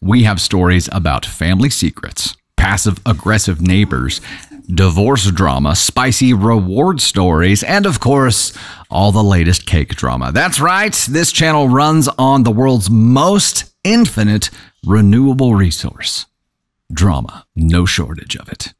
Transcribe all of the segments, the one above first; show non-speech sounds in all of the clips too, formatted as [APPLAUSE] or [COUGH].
we have stories about family secrets, passive aggressive neighbors, divorce drama, spicy reward stories, and of course, all the latest cake drama. That's right, this channel runs on the world's most infinite renewable resource drama. No shortage of it.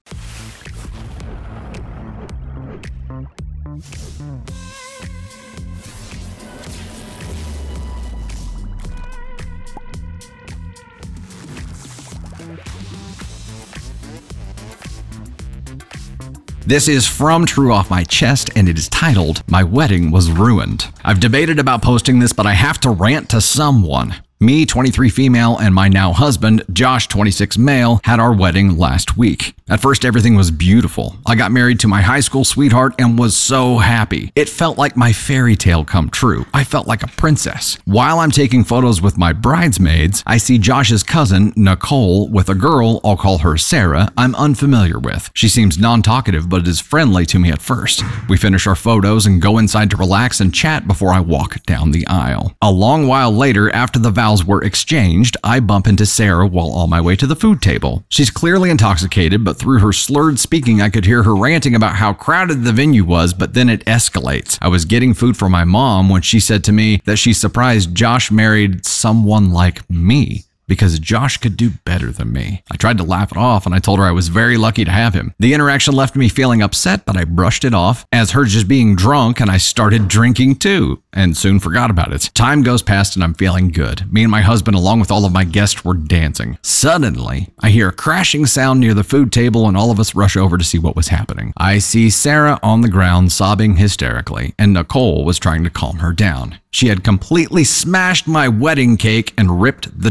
This is from True Off My Chest and it is titled My Wedding Was Ruined. I've debated about posting this, but I have to rant to someone. Me, 23 female, and my now husband, Josh, 26 male, had our wedding last week. At first, everything was beautiful. I got married to my high school sweetheart and was so happy. It felt like my fairy tale come true. I felt like a princess. While I'm taking photos with my bridesmaids, I see Josh's cousin, Nicole, with a girl, I'll call her Sarah, I'm unfamiliar with. She seems non talkative, but is friendly to me at first. We finish our photos and go inside to relax and chat before I walk down the aisle. A long while later, after the were exchanged, I bump into Sarah while on my way to the food table. She's clearly intoxicated, but through her slurred speaking, I could hear her ranting about how crowded the venue was, but then it escalates. I was getting food for my mom when she said to me that she's surprised Josh married someone like me because Josh could do better than me. I tried to laugh it off and I told her I was very lucky to have him. The interaction left me feeling upset, but I brushed it off as her just being drunk and I started drinking too and soon forgot about it. Time goes past and I'm feeling good. Me and my husband, along with all of my guests, were dancing. Suddenly, I hear a crashing sound near the food table and all of us rush over to see what was happening. I see Sarah on the ground sobbing hysterically, and Nicole was trying to calm her down. She had completely smashed my wedding cake and ripped the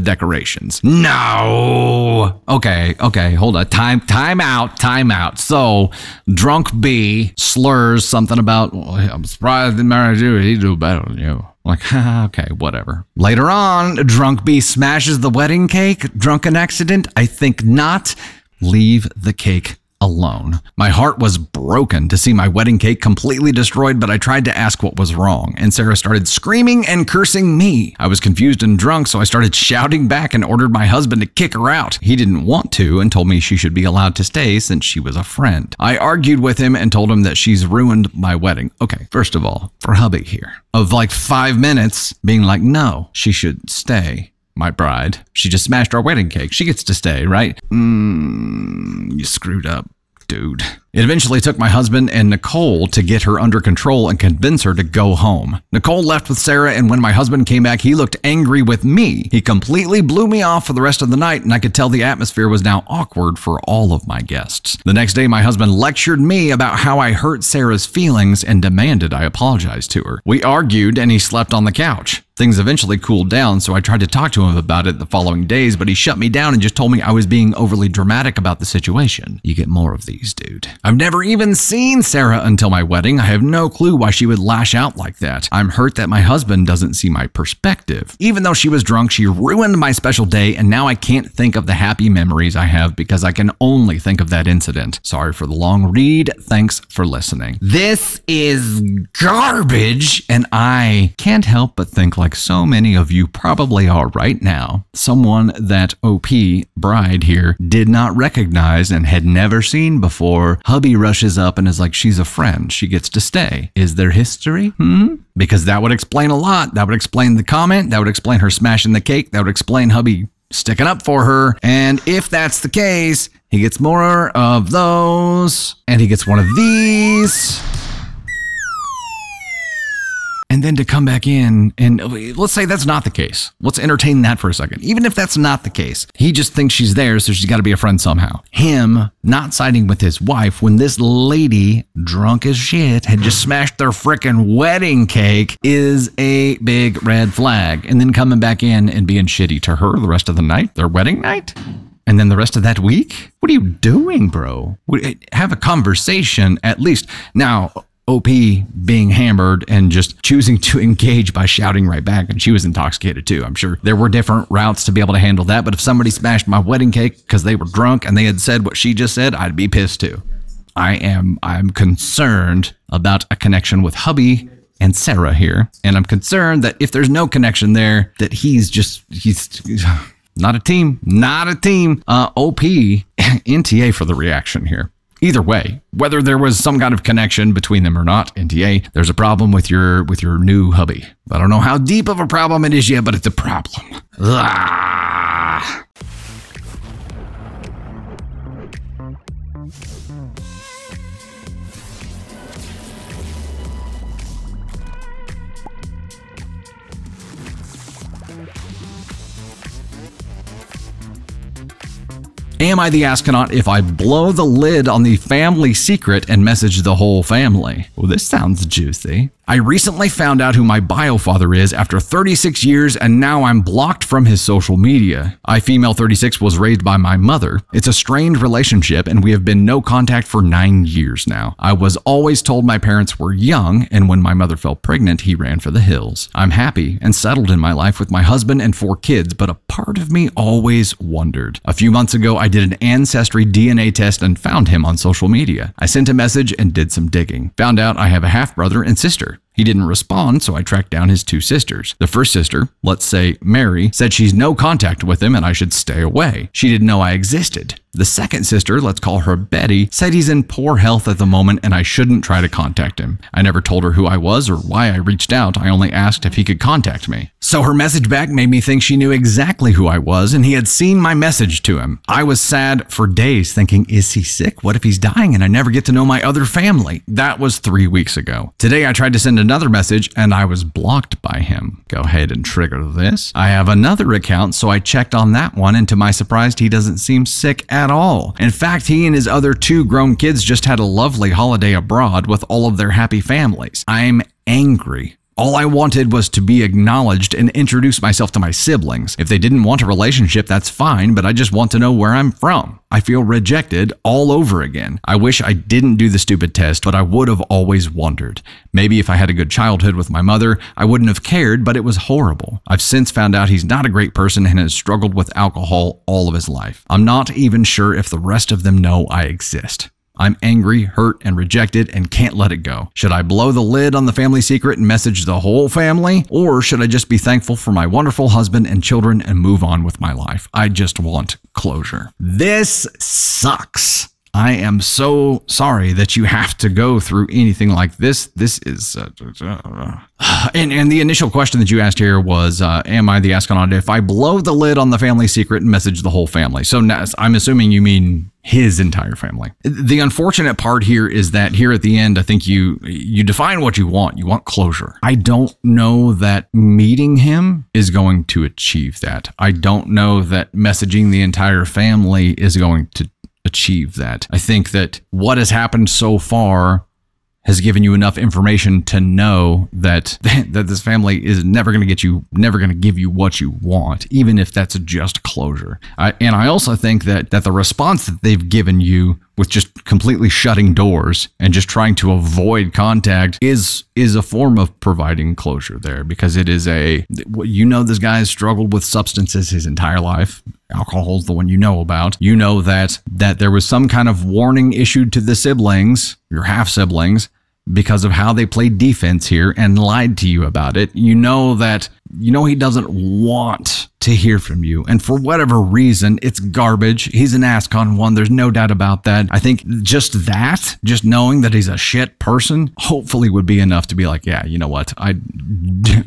No. Okay, okay, hold on. Time time out, time out. So, drunk B slurs something about well, I'm surprised the married you, he do better than you. Like, [LAUGHS] okay, whatever. Later on, drunk B smashes the wedding cake. Drunken accident? I think not. Leave the cake alone. My heart was broken to see my wedding cake completely destroyed, but I tried to ask what was wrong, and Sarah started screaming and cursing me. I was confused and drunk, so I started shouting back and ordered my husband to kick her out. He didn't want to and told me she should be allowed to stay since she was a friend. I argued with him and told him that she's ruined my wedding. Okay, first of all, for hubby here, of like five minutes being like, no, she should stay my bride. She just smashed our wedding cake. She gets to stay, right? Mmm, you screwed up, dude. It eventually took my husband and Nicole to get her under control and convince her to go home. Nicole left with Sarah, and when my husband came back, he looked angry with me. He completely blew me off for the rest of the night, and I could tell the atmosphere was now awkward for all of my guests. The next day, my husband lectured me about how I hurt Sarah's feelings and demanded I apologize to her. We argued, and he slept on the couch. Things eventually cooled down, so I tried to talk to him about it the following days, but he shut me down and just told me I was being overly dramatic about the situation. You get more of these, dude. I've never even seen Sarah until my wedding. I have no clue why she would lash out like that. I'm hurt that my husband doesn't see my perspective. Even though she was drunk, she ruined my special day, and now I can't think of the happy memories I have because I can only think of that incident. Sorry for the long read. Thanks for listening. This is garbage, and I can't help but think like so many of you probably are right now. Someone that OP bride here did not recognize and had never seen before. Hubby rushes up and is like, She's a friend. She gets to stay. Is there history? Hmm? Because that would explain a lot. That would explain the comment. That would explain her smashing the cake. That would explain hubby sticking up for her. And if that's the case, he gets more of those, and he gets one of these. And then to come back in and let's say that's not the case. Let's entertain that for a second. Even if that's not the case, he just thinks she's there, so she's got to be a friend somehow. Him not siding with his wife when this lady, drunk as shit, had just smashed their freaking wedding cake is a big red flag. And then coming back in and being shitty to her the rest of the night, their wedding night. And then the rest of that week? What are you doing, bro? Eh, have a conversation at least. Now, OP being hammered and just choosing to [LAUGHS] engage by shouting right back. And she was intoxicated too. I'm sure there were different routes to be able to handle that. But if somebody smashed my wedding cake because they were drunk and they had said what she just said, I'd be pissed too. I am I'm concerned about a connection with hubby and Sarah here. And I'm concerned that if there's no connection there, that he's just he's [SIGHS] not a team, not a team. Uh, OP [LAUGHS] NTA for the reaction here. Either way, whether there was some kind of connection between them or not, NTA, there's a problem with your with your new hubby. I don't know how deep of a problem it is yet, but it's a problem. Am I the astronaut if I blow the lid on the family secret and message the whole family? Well, this sounds juicy. I recently found out who my biofather is after 36 years, and now I'm blocked from his social media. I, female 36, was raised by my mother. It's a strained relationship, and we have been no contact for nine years now. I was always told my parents were young, and when my mother fell pregnant, he ran for the hills. I'm happy and settled in my life with my husband and four kids, but a part of me always wondered. A few months ago, I did an ancestry DNA test and found him on social media. I sent a message and did some digging. Found out I have a half brother and sister. He didn't respond, so I tracked down his two sisters. The first sister, let's say Mary, said she's no contact with him and I should stay away. She didn't know I existed. The second sister, let's call her Betty, said he's in poor health at the moment and I shouldn't try to contact him. I never told her who I was or why I reached out. I only asked if he could contact me. So her message back made me think she knew exactly who I was and he had seen my message to him. I was sad for days thinking, is he sick? What if he's dying and I never get to know my other family? That was three weeks ago. Today I tried to send another message and I was blocked by him. Go ahead and trigger this. I have another account, so I checked on that one and to my surprise, he doesn't seem sick at at all. In fact, he and his other two grown kids just had a lovely holiday abroad with all of their happy families. I'm angry. All I wanted was to be acknowledged and introduce myself to my siblings. If they didn't want a relationship, that's fine, but I just want to know where I'm from. I feel rejected all over again. I wish I didn't do the stupid test, but I would have always wondered. Maybe if I had a good childhood with my mother, I wouldn't have cared, but it was horrible. I've since found out he's not a great person and has struggled with alcohol all of his life. I'm not even sure if the rest of them know I exist. I'm angry, hurt, and rejected and can't let it go. Should I blow the lid on the family secret and message the whole family? Or should I just be thankful for my wonderful husband and children and move on with my life? I just want closure. This sucks. I am so sorry that you have to go through anything like this. This is. Uh, uh, [SIGHS] and, and the initial question that you asked here was uh, Am I the astronaut if I blow the lid on the family secret and message the whole family? So I'm assuming you mean his entire family. The unfortunate part here is that here at the end, I think you you define what you want. You want closure. I don't know that meeting him is going to achieve that. I don't know that messaging the entire family is going to achieve that. I think that what has happened so far has given you enough information to know that [LAUGHS] that this family is never going to get you never going to give you what you want even if that's just closure I, and i also think that that the response that they've given you with just completely shutting doors and just trying to avoid contact is is a form of providing closure there because it is a you know this guy has struggled with substances his entire life. Alcohol is the one you know about. You know that that there was some kind of warning issued to the siblings your half siblings because of how they played defense here and lied to you about it. You know that you know he doesn't want to hear from you. And for whatever reason, it's garbage. He's an ASCON one. There's no doubt about that. I think just that, just knowing that he's a shit person, hopefully would be enough to be like, yeah, you know what? I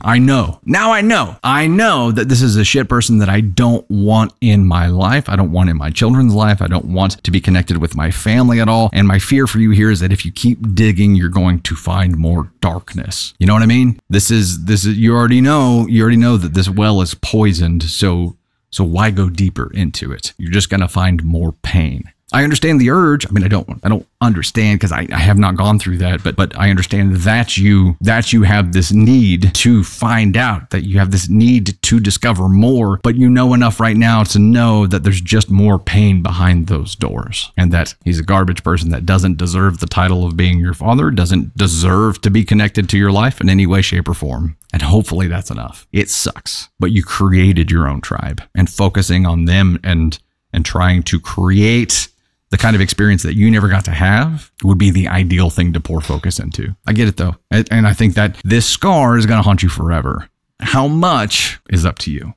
I know. Now I know. I know that this is a shit person that I don't want in my life. I don't want in my children's life. I don't want to be connected with my family at all. And my fear for you here is that if you keep digging, you're going going to find more darkness. You know what I mean? This is this is you already know you already know that this well is poisoned, so so why go deeper into it? You're just going to find more pain. I understand the urge. I mean, I don't, I don't understand because I, I have not gone through that, but, but I understand that you, that you have this need to find out that you have this need to discover more, but you know enough right now to know that there's just more pain behind those doors and that he's a garbage person that doesn't deserve the title of being your father, doesn't deserve to be connected to your life in any way, shape, or form. And hopefully that's enough. It sucks, but you created your own tribe and focusing on them and, and trying to create the kind of experience that you never got to have would be the ideal thing to pour focus into. I get it though. And I think that this scar is going to haunt you forever. How much is up to you?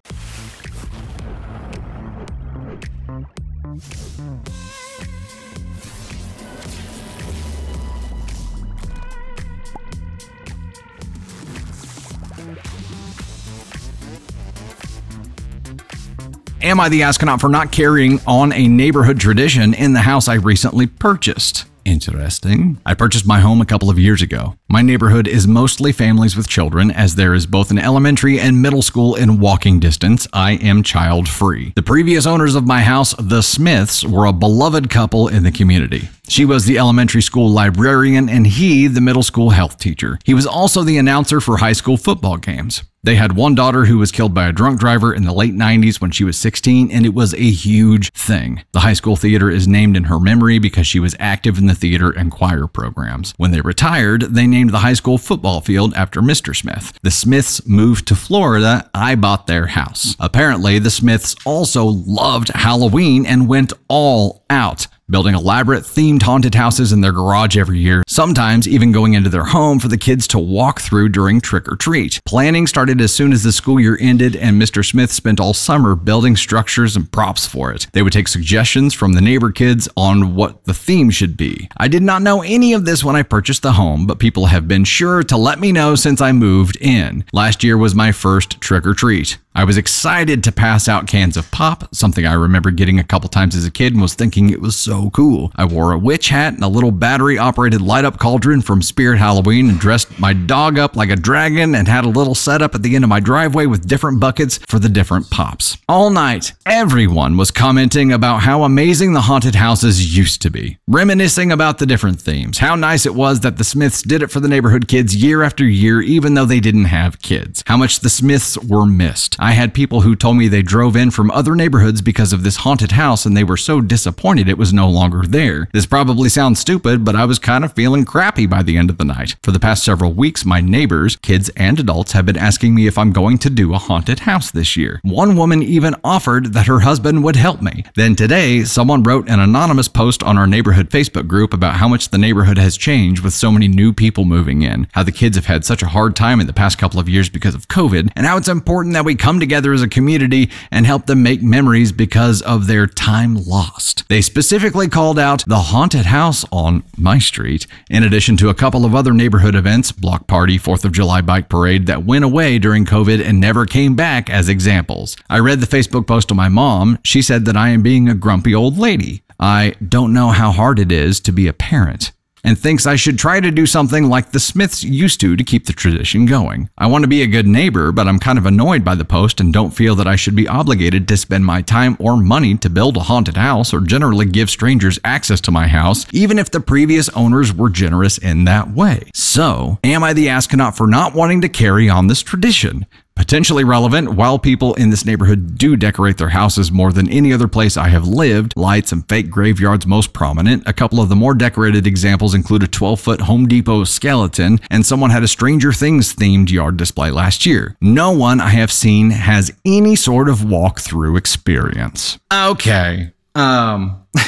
Am I the astronaut for not carrying on a neighborhood tradition in the house I recently purchased? Interesting. I purchased my home a couple of years ago. My neighborhood is mostly families with children, as there is both an elementary and middle school in walking distance. I am child free. The previous owners of my house, the Smiths, were a beloved couple in the community. She was the elementary school librarian, and he, the middle school health teacher. He was also the announcer for high school football games. They had one daughter who was killed by a drunk driver in the late 90s when she was 16, and it was a huge thing. The high school theater is named in her memory because she was active in the theater and choir programs. When they retired, they named the high school football field after Mr. Smith. The Smiths moved to Florida. I bought their house. Apparently, the Smiths also loved Halloween and went all out building elaborate themed haunted houses in their garage every year, sometimes even going into their home for the kids to walk through during trick or treat. Planning started as soon as the school year ended, and Mr. Smith spent all summer building structures and props for it. They would take suggestions from the neighbor kids on what the theme should be. I did not know any of this when I purchased the home, but people have been sure to let me know since I moved in. Last year was my first trick or treat. I was excited to pass out cans of pop, something I remember getting a couple times as a kid and was thinking it was so cool. I wore a witch hat and a little battery operated light up cauldron from Spirit Halloween and dressed my dog up like a dragon and had a little setup at the end of my driveway with different buckets for the different pops. All night, everyone was commenting about how amazing the haunted houses used to be, reminiscing about the different themes, how nice it was that the Smiths did it for the neighborhood kids year after year, even though they didn't have kids, how much the Smiths were missed. I had people who told me they drove in from other neighborhoods because of this haunted house and they were so disappointed it was no longer there. This probably sounds stupid, but I was kind of feeling crappy by the end of the night. For the past several weeks, my neighbors, kids and adults, have been asking me if I'm going to do a haunted house this year. One woman even offered that her husband would help me. Then today, someone wrote an anonymous post on our neighborhood Facebook group about how much the neighborhood has changed with so many new people moving in, how the kids have had such a hard time in the past couple of years because of COVID, and how it's important that we come together as a community and help them make memories because of their time lost. They specifically called out the haunted house on my street, in addition to a couple of other neighborhood events, block party, 4th of July bike parade, that went away during COVID and never came back as examples. I read the Facebook post of my mom. She said that I am being a grumpy old lady. I don't know how hard it is to be a parent and thinks I should try to do something like the Smiths used to to keep the tradition going. I want to be a good neighbor, but I'm kind of annoyed by the post and don't feel that I should be obligated to spend my time or money to build a haunted house or generally give strangers access to my house, even if the previous owners were generous in that way. So, am I the astronaut for not wanting to carry on this tradition? Potentially relevant, while people in this neighborhood do decorate their houses more than any other place I have lived, lights and fake graveyards most prominent. A couple of the more decorated examples include a 12 foot Home Depot skeleton, and someone had a Stranger Things themed yard display last year. No one I have seen has any sort of walkthrough experience. Okay. Um. [LAUGHS]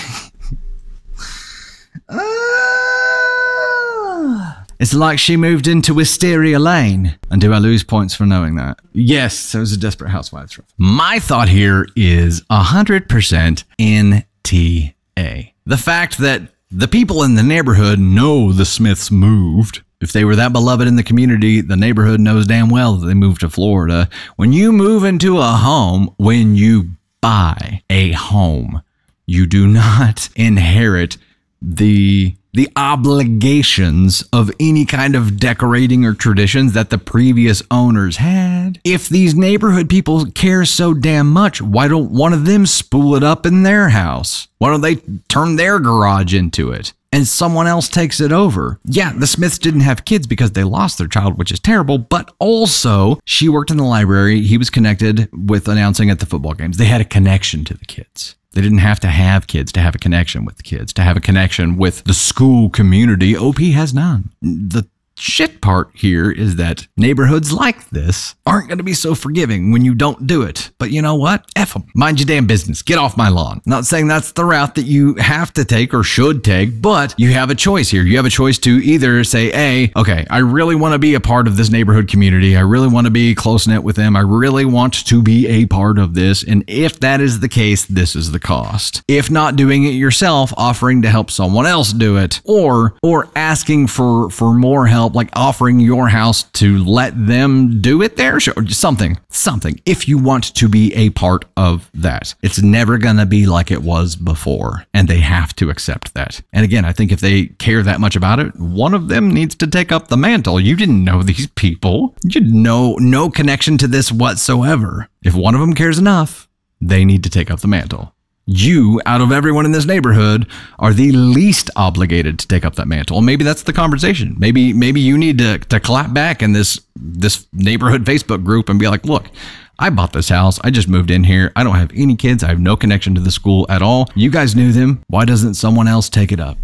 It's like she moved into Wisteria Lane. And do I lose points for knowing that? Yes, it was a Desperate Housewives. My thought here is 100% NTA. The fact that the people in the neighborhood know the Smiths moved. If they were that beloved in the community, the neighborhood knows damn well that they moved to Florida. When you move into a home, when you buy a home, you do not [LAUGHS] inherit the the obligations of any kind of decorating or traditions that the previous owners had. If these neighborhood people care so damn much, why don't one of them spool it up in their house? Why don't they turn their garage into it? and someone else takes it over. Yeah, the Smiths didn't have kids because they lost their child, which is terrible, but also she worked in the library. He was connected with announcing at the football games. They had a connection to the kids. They didn't have to have kids to have a connection with the kids, to have a connection with the school community. OP has none. The shit part here is that neighborhoods like this aren't going to be so forgiving when you don't do it. But you know what? F them. Mind your damn business. Get off my lawn. Not saying that's the route that you have to take or should take, but you have a choice here. You have a choice to either say, A, okay, I really want to be a part of this neighborhood community. I really want to be close knit with them. I really want to be a part of this. And if that is the case, this is the cost. If not doing it yourself, offering to help someone else do it, or or asking for for more help help, like offering your house to let them do it there, something, something. If you want to be a part of that, it's never gonna be like it was before, and they have to accept that. And again, I think if they care that much about it, one of them needs to take up the mantle. You didn't know these people. You no no connection to this whatsoever. If one of them cares enough, they need to take up the mantle you, out of everyone in this neighborhood, are the least obligated to take up that mantle. Maybe that's the conversation. Maybe maybe you need to to clap back in this this neighborhood [LAUGHS] Facebook group and be like, look, I bought this house. I just moved in here. I don't have any kids. I have no connection to the school at all. You guys knew them. Why doesn't someone else take it up?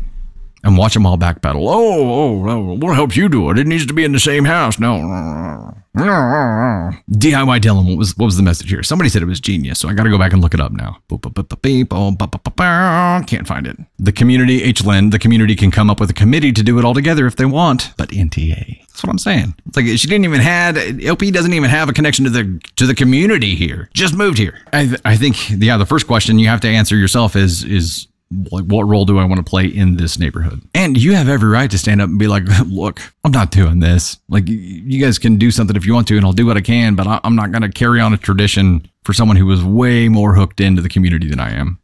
And watch them all backpedal. Oh, oh, oh, we'll help you do it. It needs to be in the same house. No. DIY Dylan, what was what was the message here? Somebody said it was genius, so I got to go back and look it up now. Can't find it. The community, HLN, the community can come up with a committee to do it all together if they want, but NTA. That's what I'm saying. It's like she didn't even had LP doesn't even have a connection to the to the community here. Just moved here. I th- I think yeah, the first question you have to answer yourself is is like what role do I want to play in this neighborhood? And you have every right to stand up and be like, [LAUGHS] look, I'm not doing this. Like you guys can do something if you want to, and I'll do what I can, but I'm not going to carry on a tradition for someone who is way more hooked into the community than I am.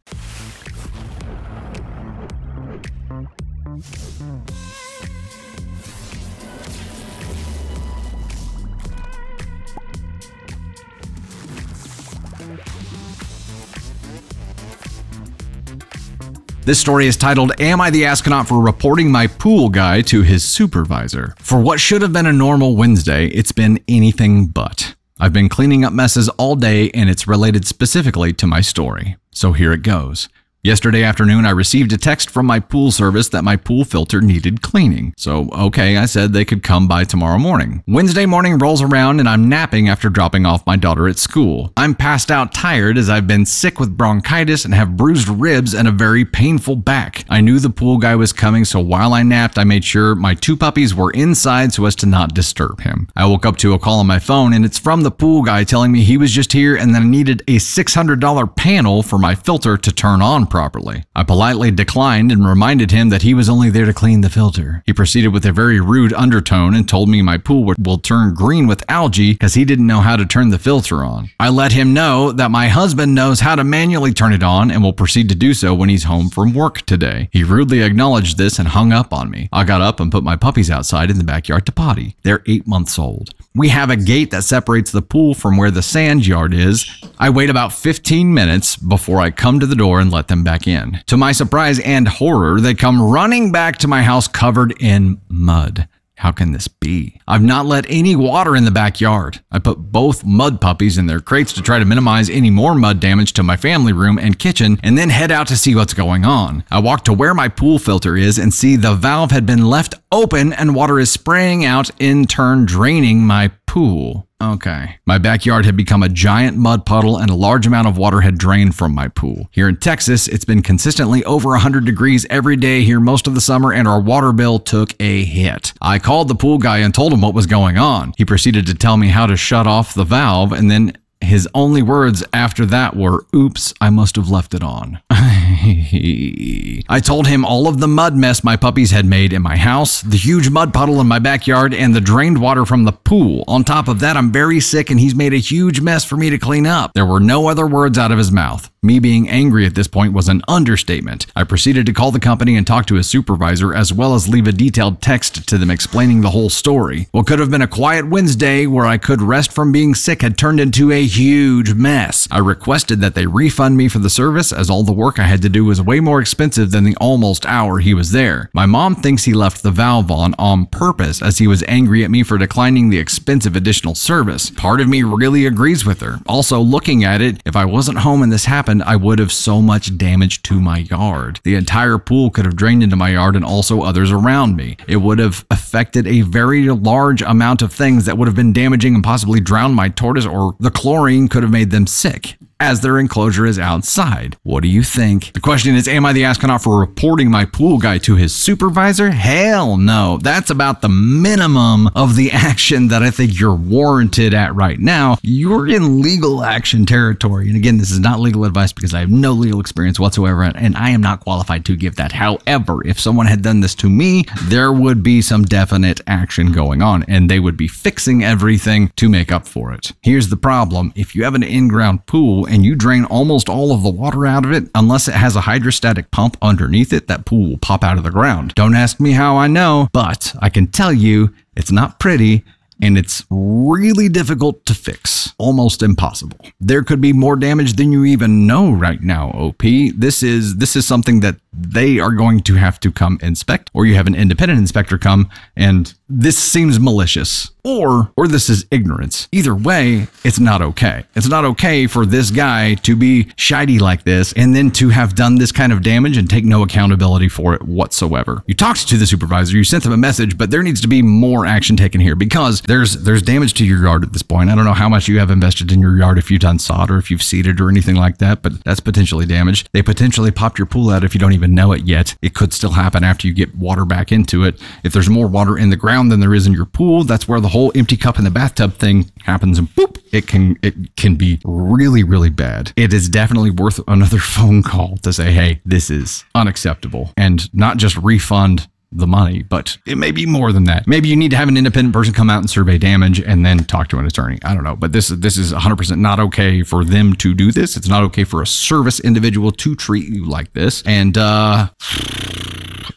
This story is titled Am I the Astronaut for Reporting My Pool Guy to His Supervisor? For what should have been a normal Wednesday, it's been anything but. I've been cleaning up messes all day and it's related specifically to my story. So here it goes. Yesterday afternoon, I received a text from my pool service that my pool filter needed cleaning. So, okay, I said they could come by tomorrow morning. Wednesday morning rolls around and I'm napping after dropping off my daughter at school. I'm passed out tired as I've been sick with bronchitis and have bruised ribs and a very painful back. I knew the pool guy was coming, so while I napped, I made sure my two puppies were inside so as to not disturb him. I woke up to a call on my phone and it's from the pool guy telling me he was just here and that I needed a $600 panel for my filter to turn on properly. I politely declined and reminded him that he was only there to clean the filter. He proceeded with a very rude undertone and told me my pool will turn green with algae because he didn't know how to turn the filter on. I let him know that my husband knows how to manually turn it on and will proceed to do so when he's home from work today. He rudely acknowledged this and hung up on me. I got up and put my puppies outside in the backyard to potty. They're eight months old. We have a gate that separates the pool from where the sand yard is. I wait about 15 minutes before I come to the door and let them back in. To my surprise and horror, they come running back to my house covered in mud. How can this be? I've not let any water in the backyard. I put both mud puppies in their crates to try to minimize any more mud damage to my family room and kitchen, and then head out to see what's going on. I walk to where my pool filter is and see the valve had been left open and water is spraying out, in turn draining my pool. Okay. My backyard had become a giant mud puddle and a large amount of water had drained from my pool. Here in Texas, it's been consistently over 100 degrees every day here most of the summer and our water bill took a hit. I called the pool guy and told him what was going on. He proceeded to tell me how to shut off the valve and then his only words after that were, Oops, I must have left it on. [LAUGHS] I told him all of the mud mess my puppies had made in my house, the huge mud puddle in my backyard, and the drained water from the pool. On top of that, I'm very sick and he's made a huge mess for me to clean up. There were no other words out of his mouth. Me being angry at this point was an understatement. I proceeded to call the company and talk to his supervisor, as well as leave a detailed text to them explaining the whole story. What could have been a quiet Wednesday where I could rest from being sick had turned into a huge mess. I requested that they refund me for the service, as all the work I had to do was way more expensive than the almost hour he was there. My mom thinks he left the valve on on purpose, as he was angry at me for declining the expensive additional service. Part of me really agrees with her. Also, looking at it, if I wasn't home and this happened, happened, I would have so much damage to my yard. The entire pool could have drained into my yard and also others around me. It would have affected a very large amount of things that would have been damaging and possibly drowned my tortoise, or the chlorine could have made them sick as their enclosure is outside. What do you think? The question is Am I the astronaut for reporting my pool guy to his supervisor? Hell no. That's about the minimum of the [LAUGHS] action that I think you're warranted at right now. You're in legal action territory. And again, this is not legal advice because I have no legal experience whatsoever and I am not qualified to give that. However, if someone had done this to me, there would be some definite action going on and they would be fixing everything to make up for it. Here's the problem if you have an in ground pool and you drain almost all of the water out of it, unless it has a hydrostatic pump underneath it, that pool will pop out of the ground. Don't ask me how I know, but I can tell you it's not pretty and it's really difficult to fix, almost impossible. There could be more damage than you even know right now, OP. This is this is something that they are going to have to come inspect or you have an independent inspector come and this seems malicious or or this is ignorance. Either way, it's not okay. It's not okay for this guy to be shiny like this and then to have done this kind of damage and take no accountability for it whatsoever. You talked to the supervisor, you sent them a message, but there needs to be more action taken here because there's there's damage to your yard at this point. I don't know how much you have invested in your yard if you've done sod or if you've seeded or anything like that, but that's potentially damage. They potentially popped your pool out if you don't even know it yet. It could still happen after you get water back into it. If there's more water in the ground than there is in your pool, that's where the whole empty cup in the bathtub thing happens and boop, it can it can be really really bad. It is definitely worth another [LAUGHS] phone call to say, "Hey, this is unacceptable." And not just refund the money, but it may be more than that. Maybe you need to have an independent person come out and survey damage and then talk to an attorney. I don't know, but this this is 100% not okay for them to do this. It's not okay for a service individual to treat you like this. And uh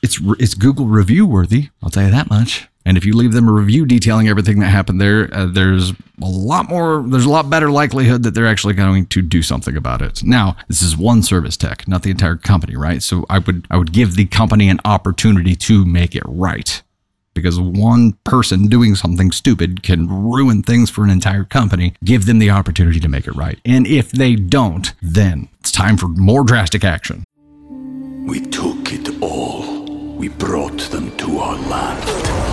it's it's Google review worthy. I'll tell you that much. And if you leave them a review detailing everything that happened there, uh, there's a lot more, there's a lot better likelihood that they're actually going to do something about it. Now, this is one service tech, not the entire company, right? So I would, I would give the company an opportunity to make it right because one person doing something stupid can ruin things for an entire company. Give them the opportunity to make it right. And if they don't, then it's time for more drastic action. We took it all. We brought them to our land.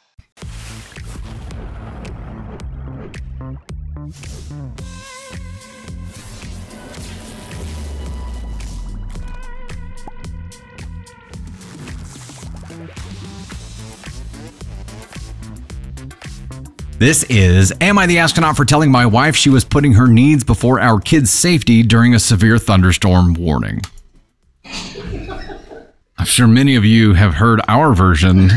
This is Am I the astronaut for telling my wife she was putting her needs before our kids' safety during a severe thunderstorm warning? I'm sure many of you have heard our version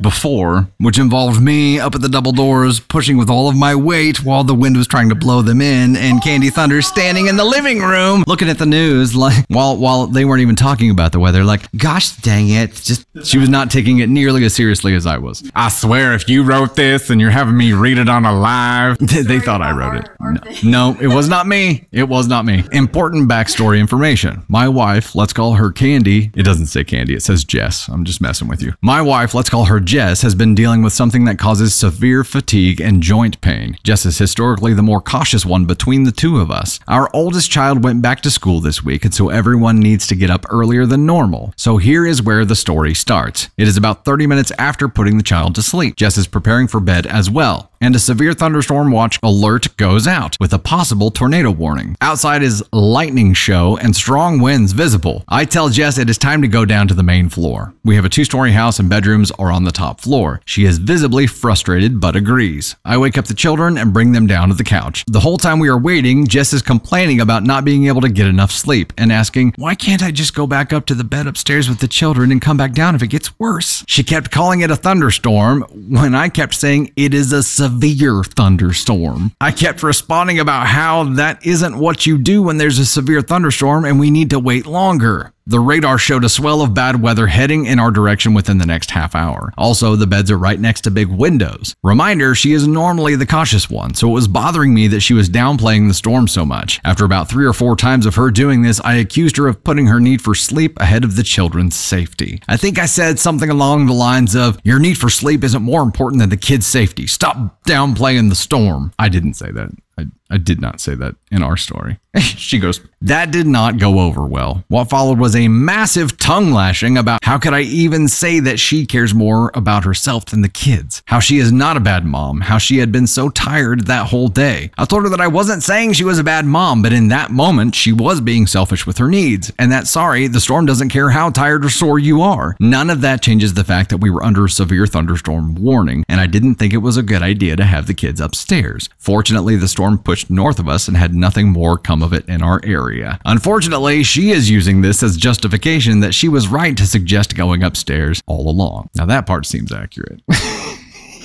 before, which involved me up at the double doors pushing with all of my weight while the wind was trying to blow them in, and Candy Thunder standing in the living room looking at the news like while while they weren't even talking about the weather. Like, gosh dang it! Just she was not taking it nearly as seriously as I was. I swear, if you wrote this and you're having me read it on a live, they thought I wrote it. No, no, it was not me. It was not me. Important backstory information. My wife, let's call her Candy. It doesn't say Candy. It says Jess. I'm just messing with you. My wife, let's call her Jess has been dealing with something that causes severe fatigue and joint pain. Jess is historically the more cautious one between the two of us. Our oldest child went back to school this week, and so everyone needs to get up earlier than normal. So here is where the story starts. It is about 30 minutes after putting the child to sleep. Jess is preparing for bed as well and a severe thunderstorm watch alert goes out with a possible tornado warning. Outside is lightning show and strong winds visible. I tell Jess it is time to go down to the main floor. We have a two story house and bedrooms are on the top floor. She is visibly frustrated but agrees. I wake up the children and bring them down to the couch. The whole time we are waiting, Jess is complaining about not being able to get enough sleep and asking, Why can't I just go back up to the bed upstairs with the children and come back down if it gets worse? She kept calling it a thunderstorm when I kept saying it is a severe thunderstorm. I kept responding about how that isn't what you do when there's a severe thunderstorm and we need to wait longer. The radar showed a swell of bad weather heading in our direction within the next half hour. Also, the beds are right next to big windows. Reminder, she is normally the cautious one, so it was bothering me that she was downplaying the storm so much. After about three or four times of her doing this, I accused her of putting her need for sleep ahead of the children's safety. I think I said something along the lines of, Your need for sleep isn't more important than the kids' safety. Stop downplaying the storm. I didn't say that. I, I did not say that in our story. [LAUGHS] she goes, That did not go over well. What followed was a massive tongue lashing about how could I even say that she cares more about herself than the kids, how she is not a bad mom, how she had been so tired that whole day. I told her that I wasn't saying she was a bad mom, but in that moment, she was being selfish with her needs, and that sorry, the storm doesn't care how tired or sore you are. None of that changes the fact that we were under a severe thunderstorm warning, and I didn't think it was a good idea to have the kids upstairs. Fortunately, the storm pushed north of us and had nothing more come of it in our area. Unfortunately, she is using this as justification that she was right to suggest going upstairs all along. Now, that part seems accurate. [LAUGHS]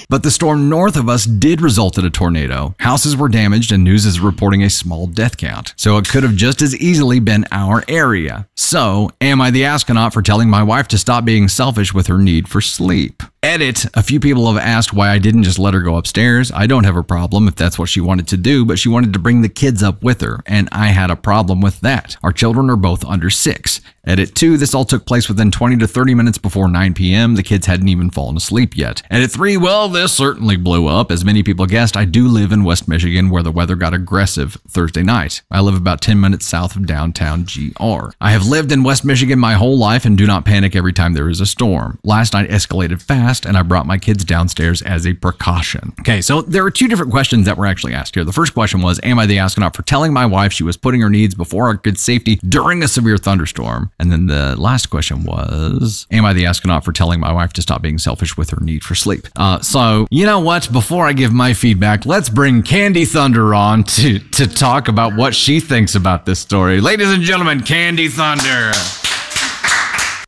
But the storm north of us did result in a tornado. Houses were damaged, and news is reporting a small death count. So it could have just as easily been our area. So, am I the astronaut for telling my wife to stop being selfish with her need for sleep? Edit. A few people have asked why I didn't just let her go upstairs. I don't have a problem if that's what she wanted to do, but she wanted to bring the kids up with her, and I had a problem with that. Our children are both under six. Edit 2. This all took place within 20 to 30 minutes before 9 p.m. The kids hadn't even fallen asleep yet. Edit 3. Well, this certainly blew up. As many people guessed, I do live in West Michigan where the weather got aggressive Thursday night. I live about 10 minutes south of downtown GR. I have lived in West Michigan my whole life and do not panic every time there is a storm. Last night escalated fast and I brought my kids downstairs as a precaution. Okay, so there are two different questions that were actually asked here. The first question was Am I the astronaut for telling my wife she was putting her needs before our kids' safety during a severe thunderstorm? And then the last question was Am I the astronaut for telling my wife to stop being selfish with her need for sleep? Uh, so, you know what? Before I give my feedback, let's bring Candy Thunder on to, to talk about what she thinks about this story. Ladies and gentlemen, Candy Thunder.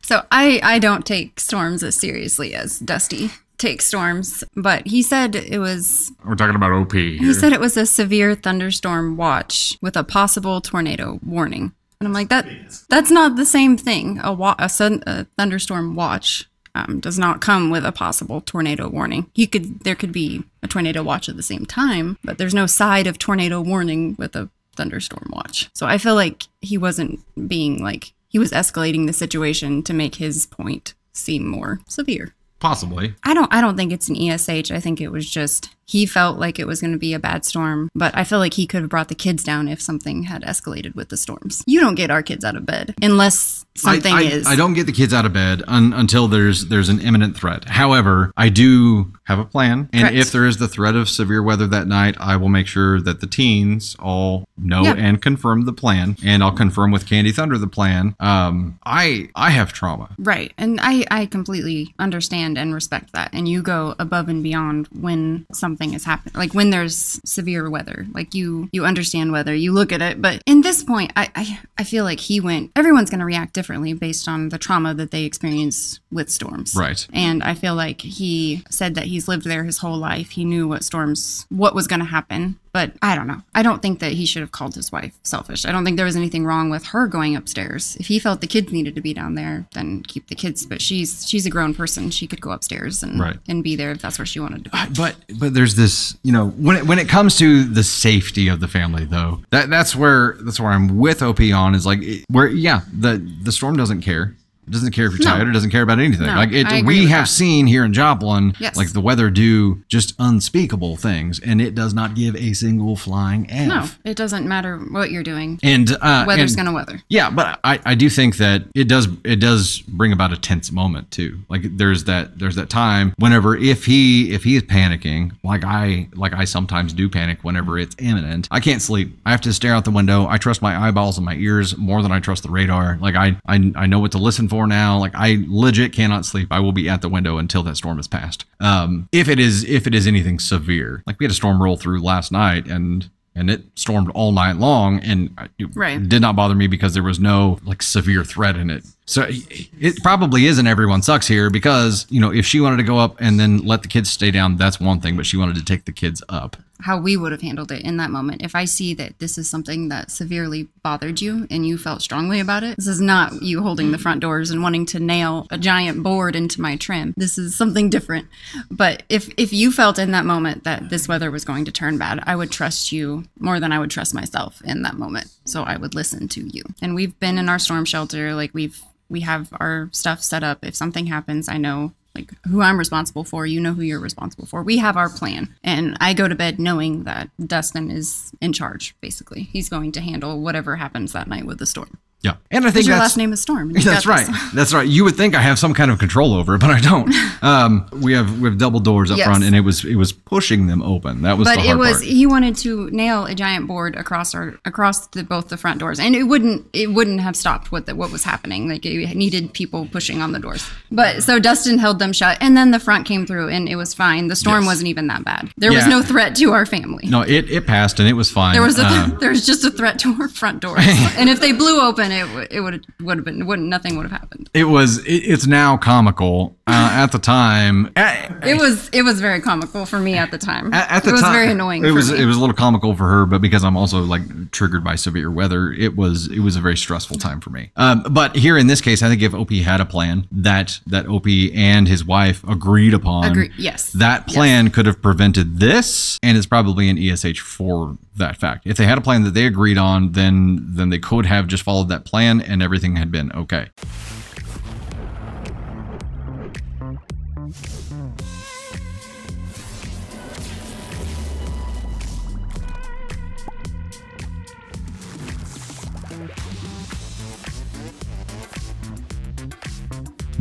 So I I don't take storms as seriously as Dusty takes storms, but he said it was We're talking about OP. Here. he said it was a severe thunderstorm watch with a possible tornado warning. And I'm like that that's not the same thing. A, wa- a, sun, a thunderstorm watch um, does not come with a possible tornado warning. You could there could be a tornado watch at the same time, but there's no side of tornado warning with a thunderstorm watch. So I feel like he wasn't being like he was escalating the situation to make his point seem more severe. Possibly. I don't I don't think it's an ESH. I think it was just he felt like it was going to be a bad storm, but I feel like he could have brought the kids down if something had escalated with the storms. You don't get our kids out of bed unless something I, I, is I don't get the kids out of bed un, until there's there's an imminent threat. However, I do have a plan, and Correct. if there is the threat of severe weather that night, I will make sure that the teens all know Yeah. and confirm the plan, and I'll confirm with Candy Thunder the plan. Um, I I have trauma. Right. And I, I completely understand and respect that. And you go above and beyond when something is happening. Like when there's severe weather. Like you you understand weather. You look at it. But in this point, I, I, I feel like he went everyone's gonna react differently based on the trauma that they experience with storms. Right. And I feel like he said that he's lived there his whole life. He knew what storms what was gonna happen. But I don't know. I don't think that he should have called his wife selfish. I don't think there was anything wrong with her going upstairs. If he felt the kids needed to be down there, then keep the kids. But she's she's a grown person. She could go upstairs and Right. and be there if that's where she wanted to be. But but there's this, you know, when it, when it comes to the safety of the family, though, that that's where that's where I'm with OP on is like where yeah, the the storm doesn't care. Doesn't care if you're No. tired. It doesn't care about anything. No, like it, we have that. seen here in Joplin, Yes. like the weather do just unspeakable things, and it does not give a single flying f. No, it doesn't matter what you're doing. And uh, Weather's and- gonna weather. Yeah, but I, I do think that it does it does bring about a tense moment too. Like there's that there's that time whenever if he if he is panicking, like I like I sometimes do panic whenever it's imminent. I can't sleep. I have to stare out the window. I trust my eyeballs and my ears more than I trust the radar. Like I I, I know what to listen for now. Like I legit cannot sleep. I will be at the window until that storm is passed. Um, if it is if it is anything severe, like we had a storm roll through last night and. And it stormed all night long, and it Right. did not bother me because there was no like severe threat in it. So it probably isn't everyone sucks here because you know if she wanted to go up and then let the kids stay down, that's one thing. But she wanted to take the kids up. How we would have handled it in that moment. If I see that this is something that severely bothered you and you felt strongly about it, this is not you holding the front doors and wanting to nail a giant board into my trim. This is something different. But if if you felt in that moment that this weather was going to turn bad, I would trust you more than I would trust myself in that moment. So I would listen to you. And we've been in our storm shelter, like we've we have our stuff set up. If something happens, I know like who I'm responsible for, you know who you're responsible for. We have our plan. And I go to bed knowing that Dustin is in charge, basically. He's going to handle whatever happens that night with the storm. Yeah, and I think Because your that's last name is Storm. and you right. That's right. You would think I have some kind of control over it, but I don't. [LAUGHS] Um, we have we have double doors up Yes. front, and it was it was pushing them open. That was But the it was part. he wanted to nail a giant board across our across the, both the front doors, and it wouldn't it wouldn't have stopped what the, what was happening. Like it needed people pushing on the doors. But so Dustin held them shut, and then the front came through, and it was fine. The storm Yes. wasn't even that bad. There was no threat to our family. No, it, it passed and it was fine. There was a Uh, [LAUGHS] there was just a threat to our front doors, [LAUGHS] and if they blew open, it it would would have been wouldn't nothing would have happened. it was. It, it's now comical. Uh, at the time, [LAUGHS] It was it was very comical for me at the time. at, at the it was time, very annoying. It was me. it was a little comical for her, but because I'm also like triggered by severe weather, it was it was a very stressful time for me. Um, but here in this case, I think if Opie had a plan that that Opie and his wife agreed upon, Agree- yes. that Yes. plan could have prevented this, and it's probably an ESH for that fact. If they had a plan that they agreed on, then then they could have just followed that plan, and everything had been okay.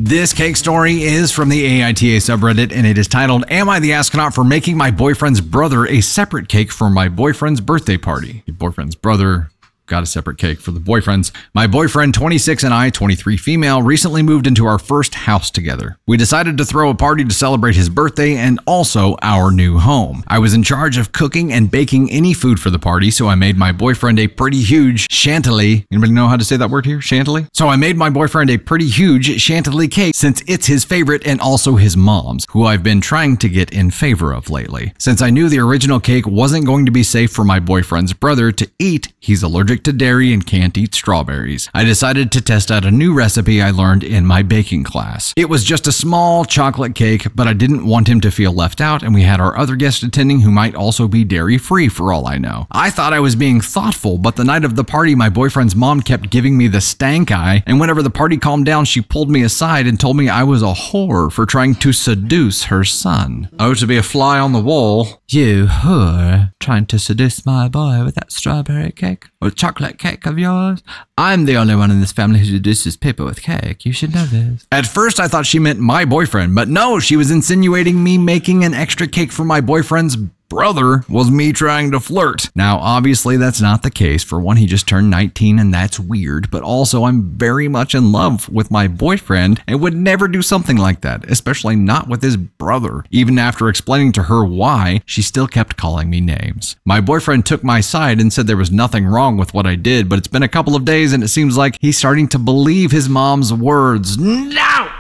This cake story is from the AITA subreddit and it is titled Am I the Astronaut for Making My Boyfriend's Brother a Separate Cake for My Boyfriend's Birthday Party? Your boyfriend's brother got a separate cake for the boyfriends. My boyfriend, 26, and I, 23 female, recently moved into our first house together. We decided to throw a party to celebrate his birthday and also our new home. I was in charge of cooking and baking any food for the party, so I made my boyfriend a pretty huge chantilly. Anybody know how to say that word here? Chantilly? So I made my boyfriend a pretty huge chantilly cake since it's his favorite and also his mom's, who I've been trying to get in favor of lately. Since I knew the original cake wasn't going to be safe for my boyfriend's brother to eat, he's allergic to dairy and can't eat strawberries. I decided to test out a new recipe I learned in my baking class. It was just a small chocolate cake, but I didn't want him to feel left out, and we had our other guest attending who might also be dairy free for all I know. I thought I was being thoughtful, but the night of the party, my boyfriend's mom kept giving me the stank eye, and whenever the party calmed down, she pulled me aside and told me I was a whore for trying to seduce her son. Oh, to be a fly on the wall. You whore, trying to seduce my boy with that strawberry cake chocolate cake of yours? I'm the only one in this family who seduces people with cake. You should know this. At first, I thought she meant my boyfriend, but no, she was insinuating me making an extra cake for my boyfriend's brother was me trying to flirt. Now, obviously, that's not the case. For one, he just turned 19 and that's weird, but also, I'm very much in love with my boyfriend and would never do something like that, especially not with his brother. Even after explaining to her why, she still kept calling me names. My boyfriend took my side and said there was nothing wrong with what I did, but it's been a couple of days and it seems like he's starting to believe his mom's words. No!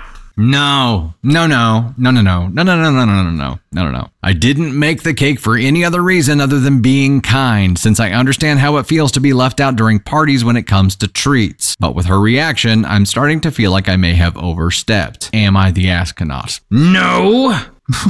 No, no, no, no, no, no, no, no, no, no, no, no, no, no, no, no. I didn't make the cake for any other reason other than being kind, since I understand how it feels to be left out during parties when it comes to treats. But with her reaction, I'm starting to feel like I may have overstepped. Am I the astronaut? No!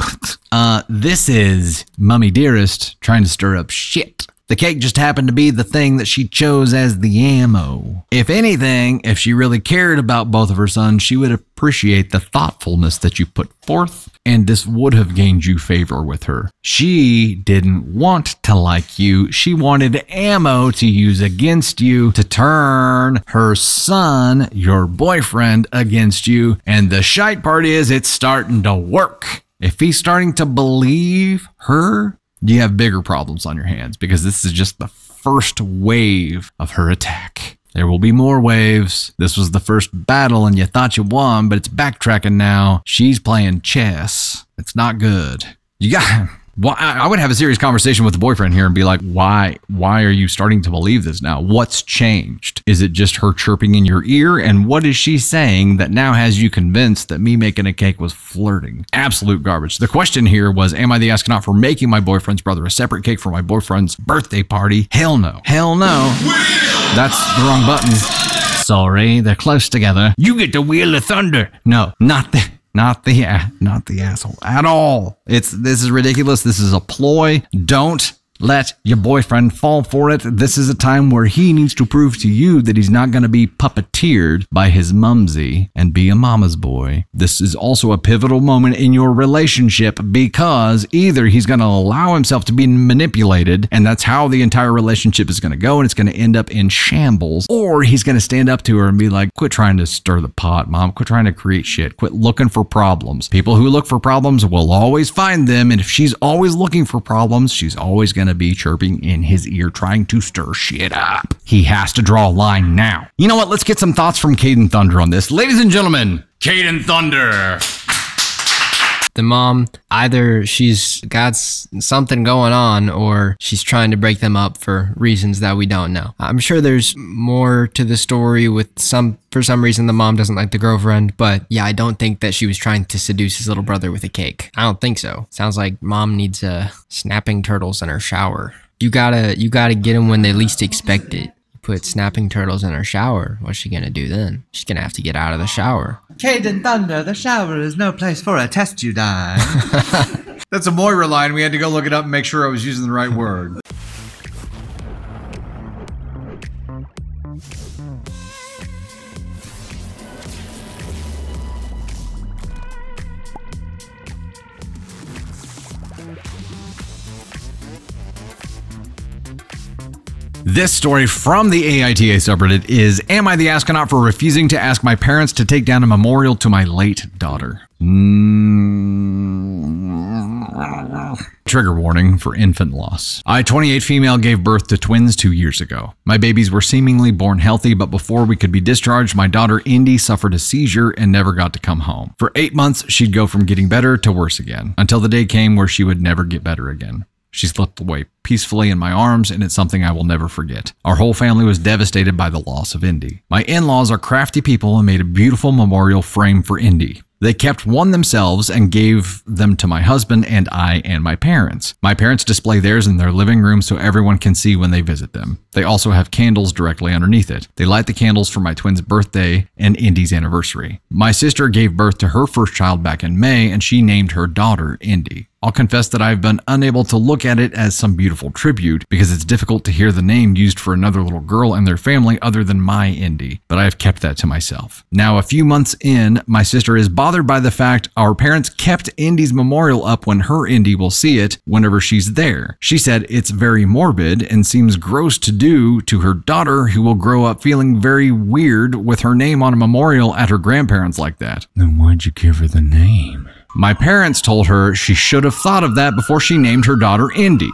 [LAUGHS] uh, this is Mummy Dearest trying to stir up shit. The cake just happened to be the thing that she chose as the ammo. If anything, if she really cared about both of her sons, she would appreciate the thoughtfulness that you put forth, and this would have gained you favor with her. She didn't want to like you. She wanted ammo to use against you to turn her son, your boyfriend, against you. And the shite part is it's starting to work. If he's starting to believe her, you have bigger problems on your hands because this is just the first wave of her attack. There will be more waves. This was the first battle and you thought you won, but it's backtracking now. She's playing chess. It's not good. You got I would have a serious conversation with the boyfriend here and be like, why why are you starting to believe this now? What's changed? Is it just her chirping in your ear? And what is she saying that now has you convinced that me making a cake was flirting? Absolute garbage. The question here was, am I the astronaut for making my boyfriend's brother a separate cake for my boyfriend's birthday party? Hell no. Hell no. That's the wrong button. Sorry, they're close together. You get the wheel of thunder. No, not the not the not the asshole at all. It's this is ridiculous. This is a ploy. Don't let your boyfriend fall for it. This is a time where he needs to prove to you that he's not going to be puppeteered by his mumsy and be a mama's boy. This is also a pivotal moment in your relationship because either he's going to allow himself to be manipulated, and that's how the entire relationship is going to go, and it's going to end up in shambles, or he's going to stand up to her and be like, Quit trying to stir the pot, mom. Quit trying to create shit. Quit looking for problems. People who look for problems will always find them, and if she's always looking for problems, she's always going to be chirping in his ear, trying to stir shit up. He has to draw a line now. You know what? Let's get some thoughts from Caden Thunder on this. Ladies and gentlemen, Caden Thunder. The mom either she's got something going on or she's trying to break them up for reasons that we don't know. I'm sure there's more to the story with some for some reason the mom doesn't like the girlfriend but yeah i don't think that she was trying to seduce his little brother with a cake. I don't think so. Sounds like mom needs uh, snapping turtles in her shower. You gotta you gotta get them when they least expect it put snapping turtles in her shower what's she gonna do then she's gonna have to get out of the shower Caden Thunder, the shower is no place for a testudine. [LAUGHS] That's a Moira line. We had to go look it up and make sure I was using the right word. This story from the AITA subreddit is Am I the astronaut for refusing to ask my parents to take down a memorial to my late daughter? Trigger warning for infant loss. I, 28 female, gave birth to twins two years ago. My babies were seemingly born healthy, but before we could be discharged, my daughter Indy suffered a seizure and never got to come home. For eight months, she'd go from getting better to worse again, until the day came where she would never get better again. She slipped away peacefully in my arms, and it's something I will never forget. Our whole family was devastated by the loss of Indy. My in laws are crafty people and made a beautiful memorial frame for Indy. They kept one themselves and gave them to my husband and I and my parents. My parents display theirs in their living room so everyone can see when they visit them. They also have candles directly underneath it. They light the candles for my twin's birthday and Indy's anniversary. My sister gave birth to her first child back in May and she named her daughter Indy. I'll confess that I've been unable to look at it as some beautiful tribute because it's difficult to hear the name used for another little girl and their family other than my Indy, but I have kept that to myself. Now, a few months in, my sister is bothered by the fact our parents kept Indy's memorial up when her Indy will see it whenever she's there. She said it's very morbid and seems gross to do to her daughter who will grow up feeling very weird with her name on a memorial at her grandparents like that. Then why'd you give her the name? My parents told her she should have thought of that before she named her daughter Indy.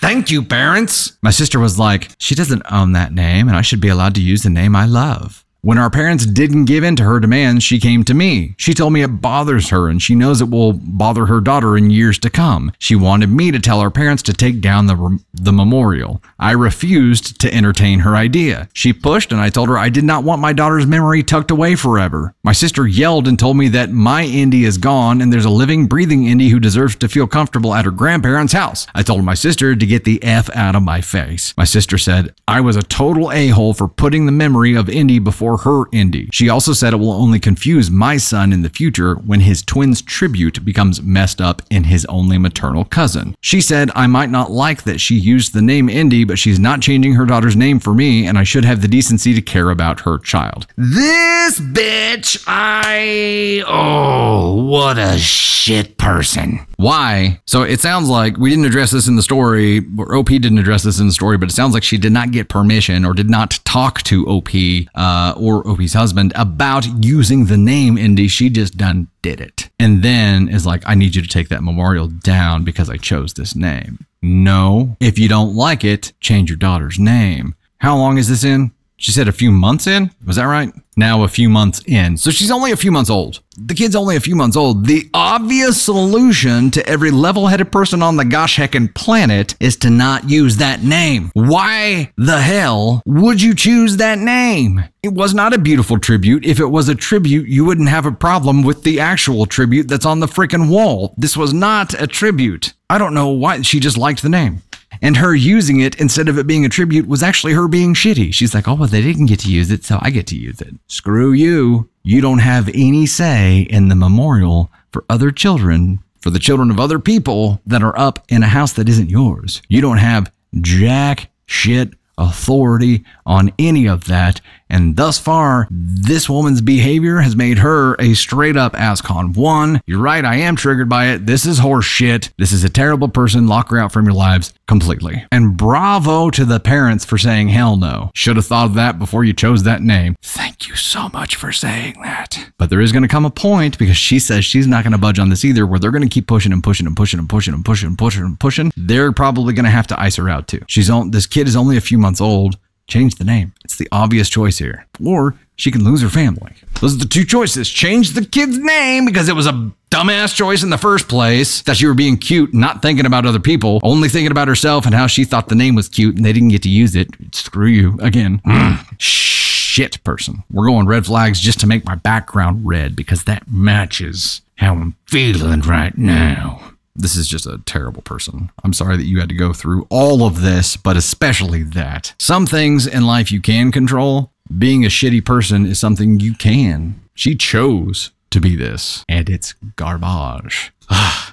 Thank you, parents. My sister was like, She doesn't own that name, and I should be allowed to use the name I love. When our parents didn't give in to her demands, she came to me. She told me it bothers her and she knows it will bother her daughter in years to come. She wanted me to tell our parents to take down the, the memorial. I refused to entertain her idea. She pushed and I told her I did not want my daughter's memory tucked away forever. My sister yelled and told me that my Indy is gone and there's a living, breathing Indy who deserves to feel comfortable at her grandparents' house. I told my sister to get the F out of my face. My sister said I was a total a hole for putting the memory of Indy before for her indie. She also said it will only confuse my son in the future when his twin's tribute becomes messed up in his only maternal cousin. She said I might not like that she used the name Indy, but she's not changing her daughter's name for me, and I should have the decency to care about her child. This bitch, I. Oh, what a shit person. Why? So it sounds like we didn't address this in the story, or OP didn't address this in the story, but it sounds like she did not get permission or did not talk to OP uh, or Opie's husband about using the name Indy. She just done did it. And then is like, I need you to take that memorial down because I chose this name. No. If you don't like it, change your daughter's name. How long is this in? She said a few months in. Was that right? Now a few months in. So she's only a few months old. The kid's only a few months old. The obvious solution to every level headed person on the gosh heckin' planet is to not use that name. Why the hell would you choose that name? It was not a beautiful tribute. If it was a tribute, you wouldn't have a problem with the actual tribute that's on the freaking wall. This was not a tribute. I don't know why she just liked the name. And her using it instead of it being a tribute was actually her being shitty. She's like, oh, well, they didn't get to use it, so I get to use it. Screw you. You don't have any say in the memorial for other children, for the children of other people that are up in a house that isn't yours. You don't have jack shit authority on any of that. And thus far, this woman's behavior has made her a straight up ASCON. One, you're right, I am triggered by it. This is horse shit. This is a terrible person. Lock her out from your lives completely. And bravo to the parents for saying hell no. Should have thought of that before you chose that name. Thank you so much for saying that. But there is going to come a point because she says she's not going to budge on this either, where they're going to keep pushing and pushing and pushing and pushing and pushing and pushing and pushing. They're probably going to have to ice her out too. She's on. This kid is only a few months old change the name. It's the obvious choice here. Or she can lose her family. Those are the two choices. Change the kid's name because it was a dumbass choice in the first place that she were being cute, not thinking about other people, only thinking about herself and how she thought the name was cute and they didn't get to use it. Screw you again. [CLEARS THROAT] Shit person. We're going red flags just to make my background red because that matches how I'm feeling right now this is just a terrible person. I'm sorry that you had to go through all of this, but especially that. Some things in life you can control. Being a shitty person is something you can. She chose to be this, and it's garbage. [SIGHS] Ah.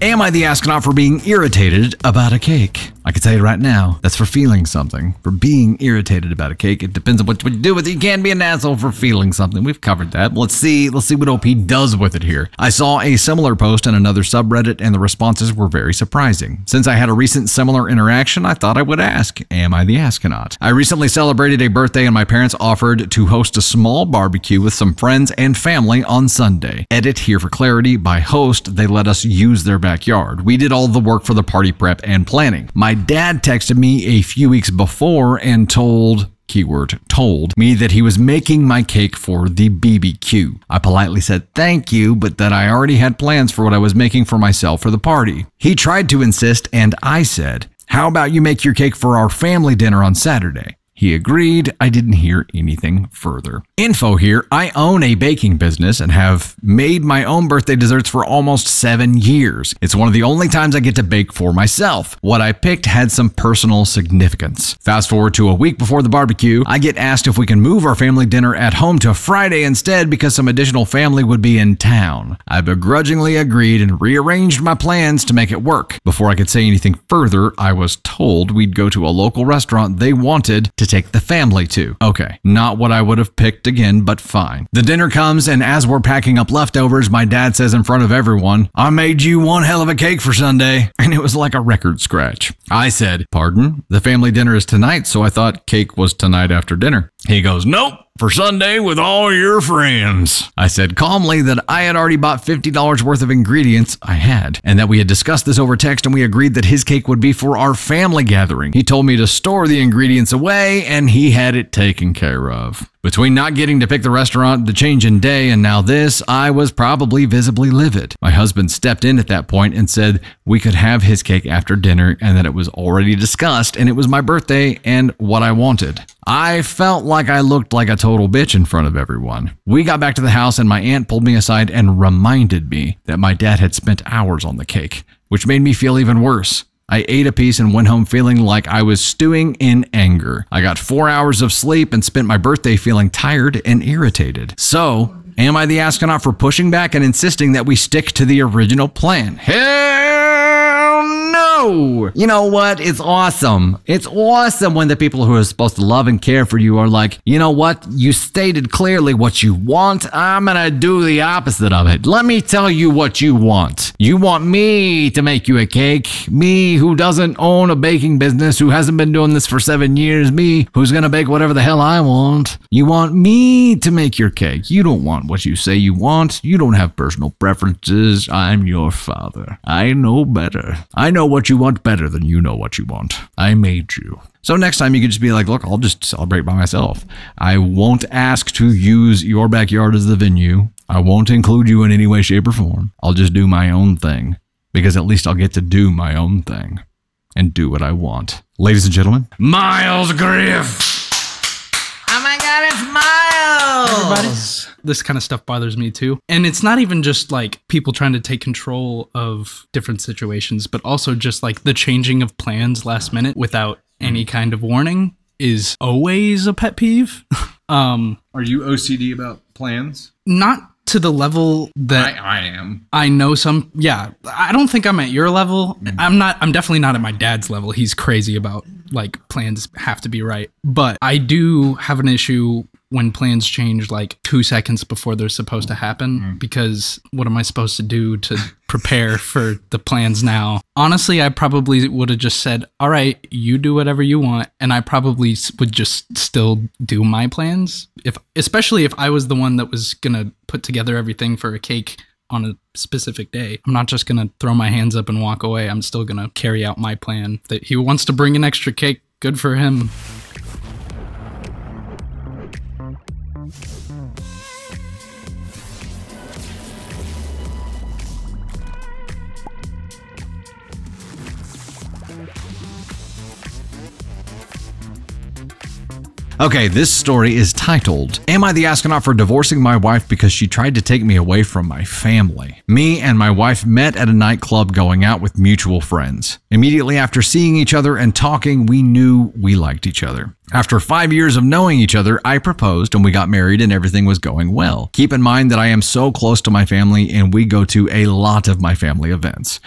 Am I the astronaut for being irritated about a cake? I can tell you right now, that's for feeling something. For being irritated about a cake, it depends on what you do with it. You can't be an asshole for feeling something. We've covered that. Let's see. Let's see what OP does with it here. I saw a similar post in another subreddit, and the responses were very surprising. Since I had a recent similar interaction, I thought I would ask, "Am I the astronaut?" I recently celebrated a birthday, and my parents offered to host a small barbecue with some friends and family on Sunday. Edit here for clarity. By host, they let us use their backyard. We did all the work for the party prep and planning. My dad texted me a few weeks before and told keyword told me that he was making my cake for the BBQ. I politely said thank you, but that I already had plans for what I was making for myself for the party. He tried to insist, and I said, How about you make your cake for our family dinner on Saturday? He agreed. I didn't hear anything further. Info here I own a baking business and have made my own birthday desserts for almost seven years. It's one of the only times I get to bake for myself. What I picked had some personal significance. Fast forward to a week before the barbecue, I get asked if we can move our family dinner at home to Friday instead because some additional family would be in town. I begrudgingly agreed and rearranged my plans to make it work. Before I could say anything further, I was told we'd go to a local restaurant they wanted to take the family to. Okay, not what I would have picked again, but fine. The dinner comes, and as we're packing up leftovers, my dad says in front of everyone, I made you one hell of a cake for Sunday. [LAUGHS] And it was like a record scratch. I said, Pardon? The family dinner is tonight, so I thought cake was tonight after dinner. He goes, Nope for Sunday with all your friends. I said calmly that I had already bought $50 worth of ingredients. I had. And that we had discussed this over text and we agreed that his cake would be for our family gathering. He told me to store the ingredients away and he had it taken care of. Between not getting to pick the restaurant, the change in day, and now this, I was probably visibly livid. My husband stepped in at that point and said we could have his cake after dinner and that it was already discussed and it was my birthday and what I wanted. I felt like I looked like a total bitch in front of everyone. We got back to the house and my aunt pulled me aside and reminded me that my dad had spent hours on the cake, which made me feel even worse. I ate a piece and went home feeling like I was stewing in anger. I got four hours of sleep and spent my birthday feeling tired and irritated. So, am I the astronaut for pushing back and insisting that we stick to the original plan? Hell You know what? It's awesome. It's awesome when the people who are supposed to love and care for you are like, you know what? You stated clearly what you want. I'm gonna do the opposite of it. Let me tell you what you want. You want me to make you a cake. Me who doesn't own a baking business, who hasn't been doing this for seven years. Me who's gonna bake whatever the hell I want. You want me to make your cake. You don't want what you say you want. You don't have personal preferences. I'm your father. I know better. I know what you want better than you know what you want. I made you. So next time you can just be like, look, I'll just celebrate by myself. I won't ask to use your backyard as the venue. I won't include you in any way, shape, or form. I'll just do my own thing because at least I'll get to do my own thing and do what I want. Ladies and gentlemen, Miles Griff. Oh my god, it's Miles! everybody. This kind of stuff bothers me too. And it's not even just like people trying to take control of different situations, but also just like the changing of plans last minute without any kind of warning is always a pet peeve. [LAUGHS] um Are you OCD about plans? not to the level that I am. I know some yeah, I don't think I'm at your level. I'm not I'm definitely not at my dad's level. He's crazy about like plans have to be right. But I do have an issue when plans change like 2 seconds before they're supposed to happen mm-hmm. because what am I supposed to do to [LAUGHS] prepare for the plans now? Honestly, I probably would have just said, "All right, you do whatever you want." And I probably would just still do my plans if especially if I was the one that was going to put together everything for a cake on a specific day. I'm not just going to throw my hands up and walk away. I'm still going to carry out my plan. That he wants to bring an extra cake, good for him. Okay, this story is titled Am I the Astronaut for Divorcing My Wife Because She Tried to Take Me Away from My Family? Me and my wife met at a nightclub going out with mutual friends. Immediately after seeing each other and talking, we knew we liked each other. After five years of knowing each other, I proposed and we got married and everything was going well. Keep in mind that I am so close to my family and we go to a lot of my family events.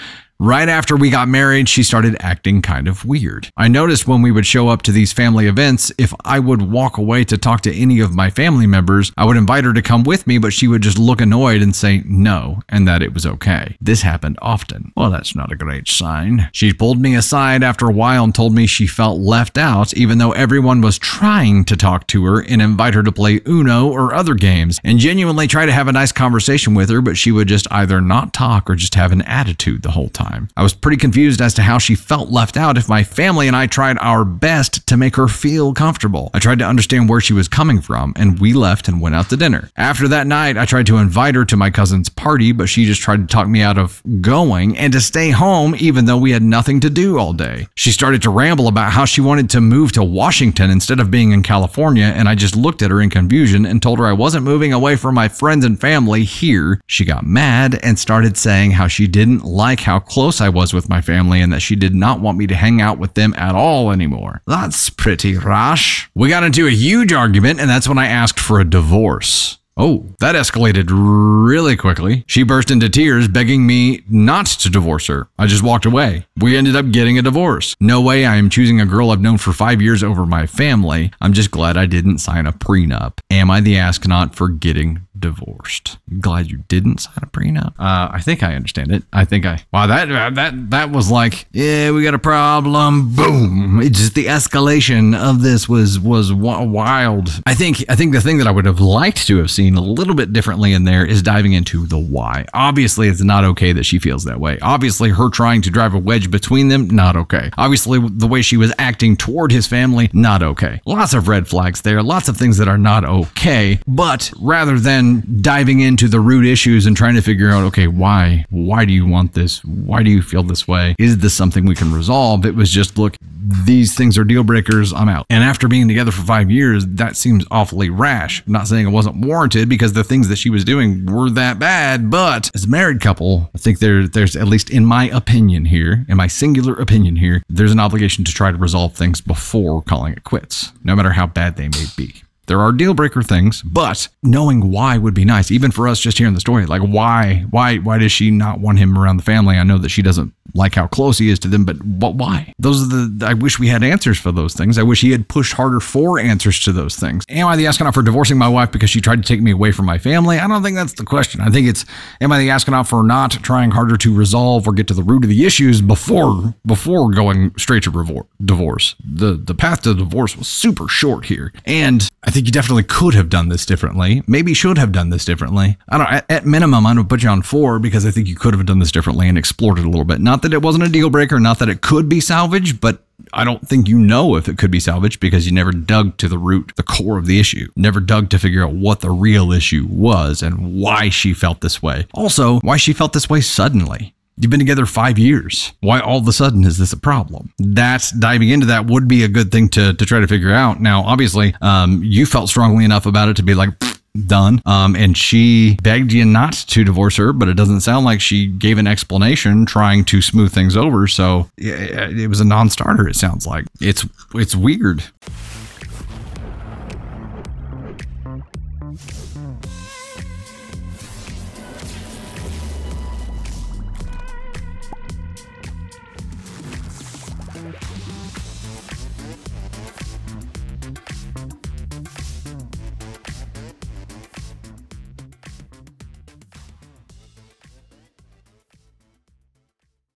Right after we got married, she started acting kind of weird. I noticed when we would show up to these family events, if I would walk away to talk to any of my family members, I would invite her to come with me, but she would just look annoyed and say no, and that it was okay. This happened often. Well, that's not a great sign. She pulled me aside after a while and told me she felt left out, even though everyone was trying to talk to her and invite her to play Uno or other games, and genuinely try to have a nice conversation with her, but she would just either not talk or just have an attitude the whole time. I was pretty confused as to how she felt left out if my family and I tried our best to make her feel comfortable. I tried to understand where she was coming from, and we left and went out to dinner. After that night, I tried to invite her to my cousin's party, but she just tried to talk me out of going and to stay home even though we had nothing to do all day. She started to ramble about how she wanted to move to Washington instead of being in California, and I just looked at her in confusion and told her I wasn't moving away from my friends and family here. She got mad and started saying how she didn't like how close I was with my family and that she did not want me to hang out with them at all anymore. That's pretty rash. We got into a huge argument, and that's when I asked for a divorce. Oh, that escalated really quickly. She burst into tears, begging me not to divorce her. I just walked away. We ended up getting a divorce. No way I am choosing a girl I've known for five years over my family. I'm just glad I didn't sign a prenup. Am I the astronaut for getting divorced. Glad you didn't sign a prenup. Uh, I think I understand it. I think I. Wow, that that that was like, yeah, we got a problem. Boom! It just the escalation of this was was wild. I think I think the thing that I would have liked to have seen a little bit differently in there is diving into the why. Obviously, it's not okay that she feels that way. Obviously, her trying to drive a wedge between them, not okay. Obviously, the way she was acting toward his family, not okay. Lots of red flags there. Lots of things that are not okay. But rather than diving into the root issues and trying to figure out, okay, why? Why do you want this? Why do you feel this way? Is this something we can resolve? It was just, look, these things are deal breakers. I'm out. And after being together for five years, that seems awfully rash. I'm not saying it wasn't warranted because the things that she was doing were that bad, but as a married couple, I think there, there's at least in my opinion here, in my singular opinion here, there's an obligation to try to resolve things before calling it quits, no matter how bad they may be. There are deal breaker things, but knowing why would be nice, even for us just hearing the story. Like why, why, why does she not want him around the family? I know that she doesn't like how close he is to them, but what? Why? Those are the. I wish we had answers for those things. I wish he had pushed harder for answers to those things. Am I the astronaut for divorcing my wife because she tried to take me away from my family? I don't think that's the question. I think it's am I the astronaut for not trying harder to resolve or get to the root of the issues before before going straight to divorce? The the path to divorce was super short here, and I think you definitely could have done this differently. Maybe should have done this differently. I don't. At, at minimum, I'm gonna put you on four because I think you could have done this differently and explored it a little bit. Not that it wasn't a deal breaker, not that it could be salvaged, but I don't think you know if it could be salvaged because you never dug to the root, the core of the issue. Never dug to figure out what the real issue was and why she felt this way. Also, why she felt this way suddenly. You've been together five years. Why all of a sudden is this a problem? That's diving into that would be a good thing to, to try to figure out. Now, obviously, um, you felt strongly enough about it to be like, done. Um, and she begged you not to divorce her, but it doesn't sound like she gave an explanation trying to smooth things over. So it, it was a non-starter. It sounds like it's it's weird.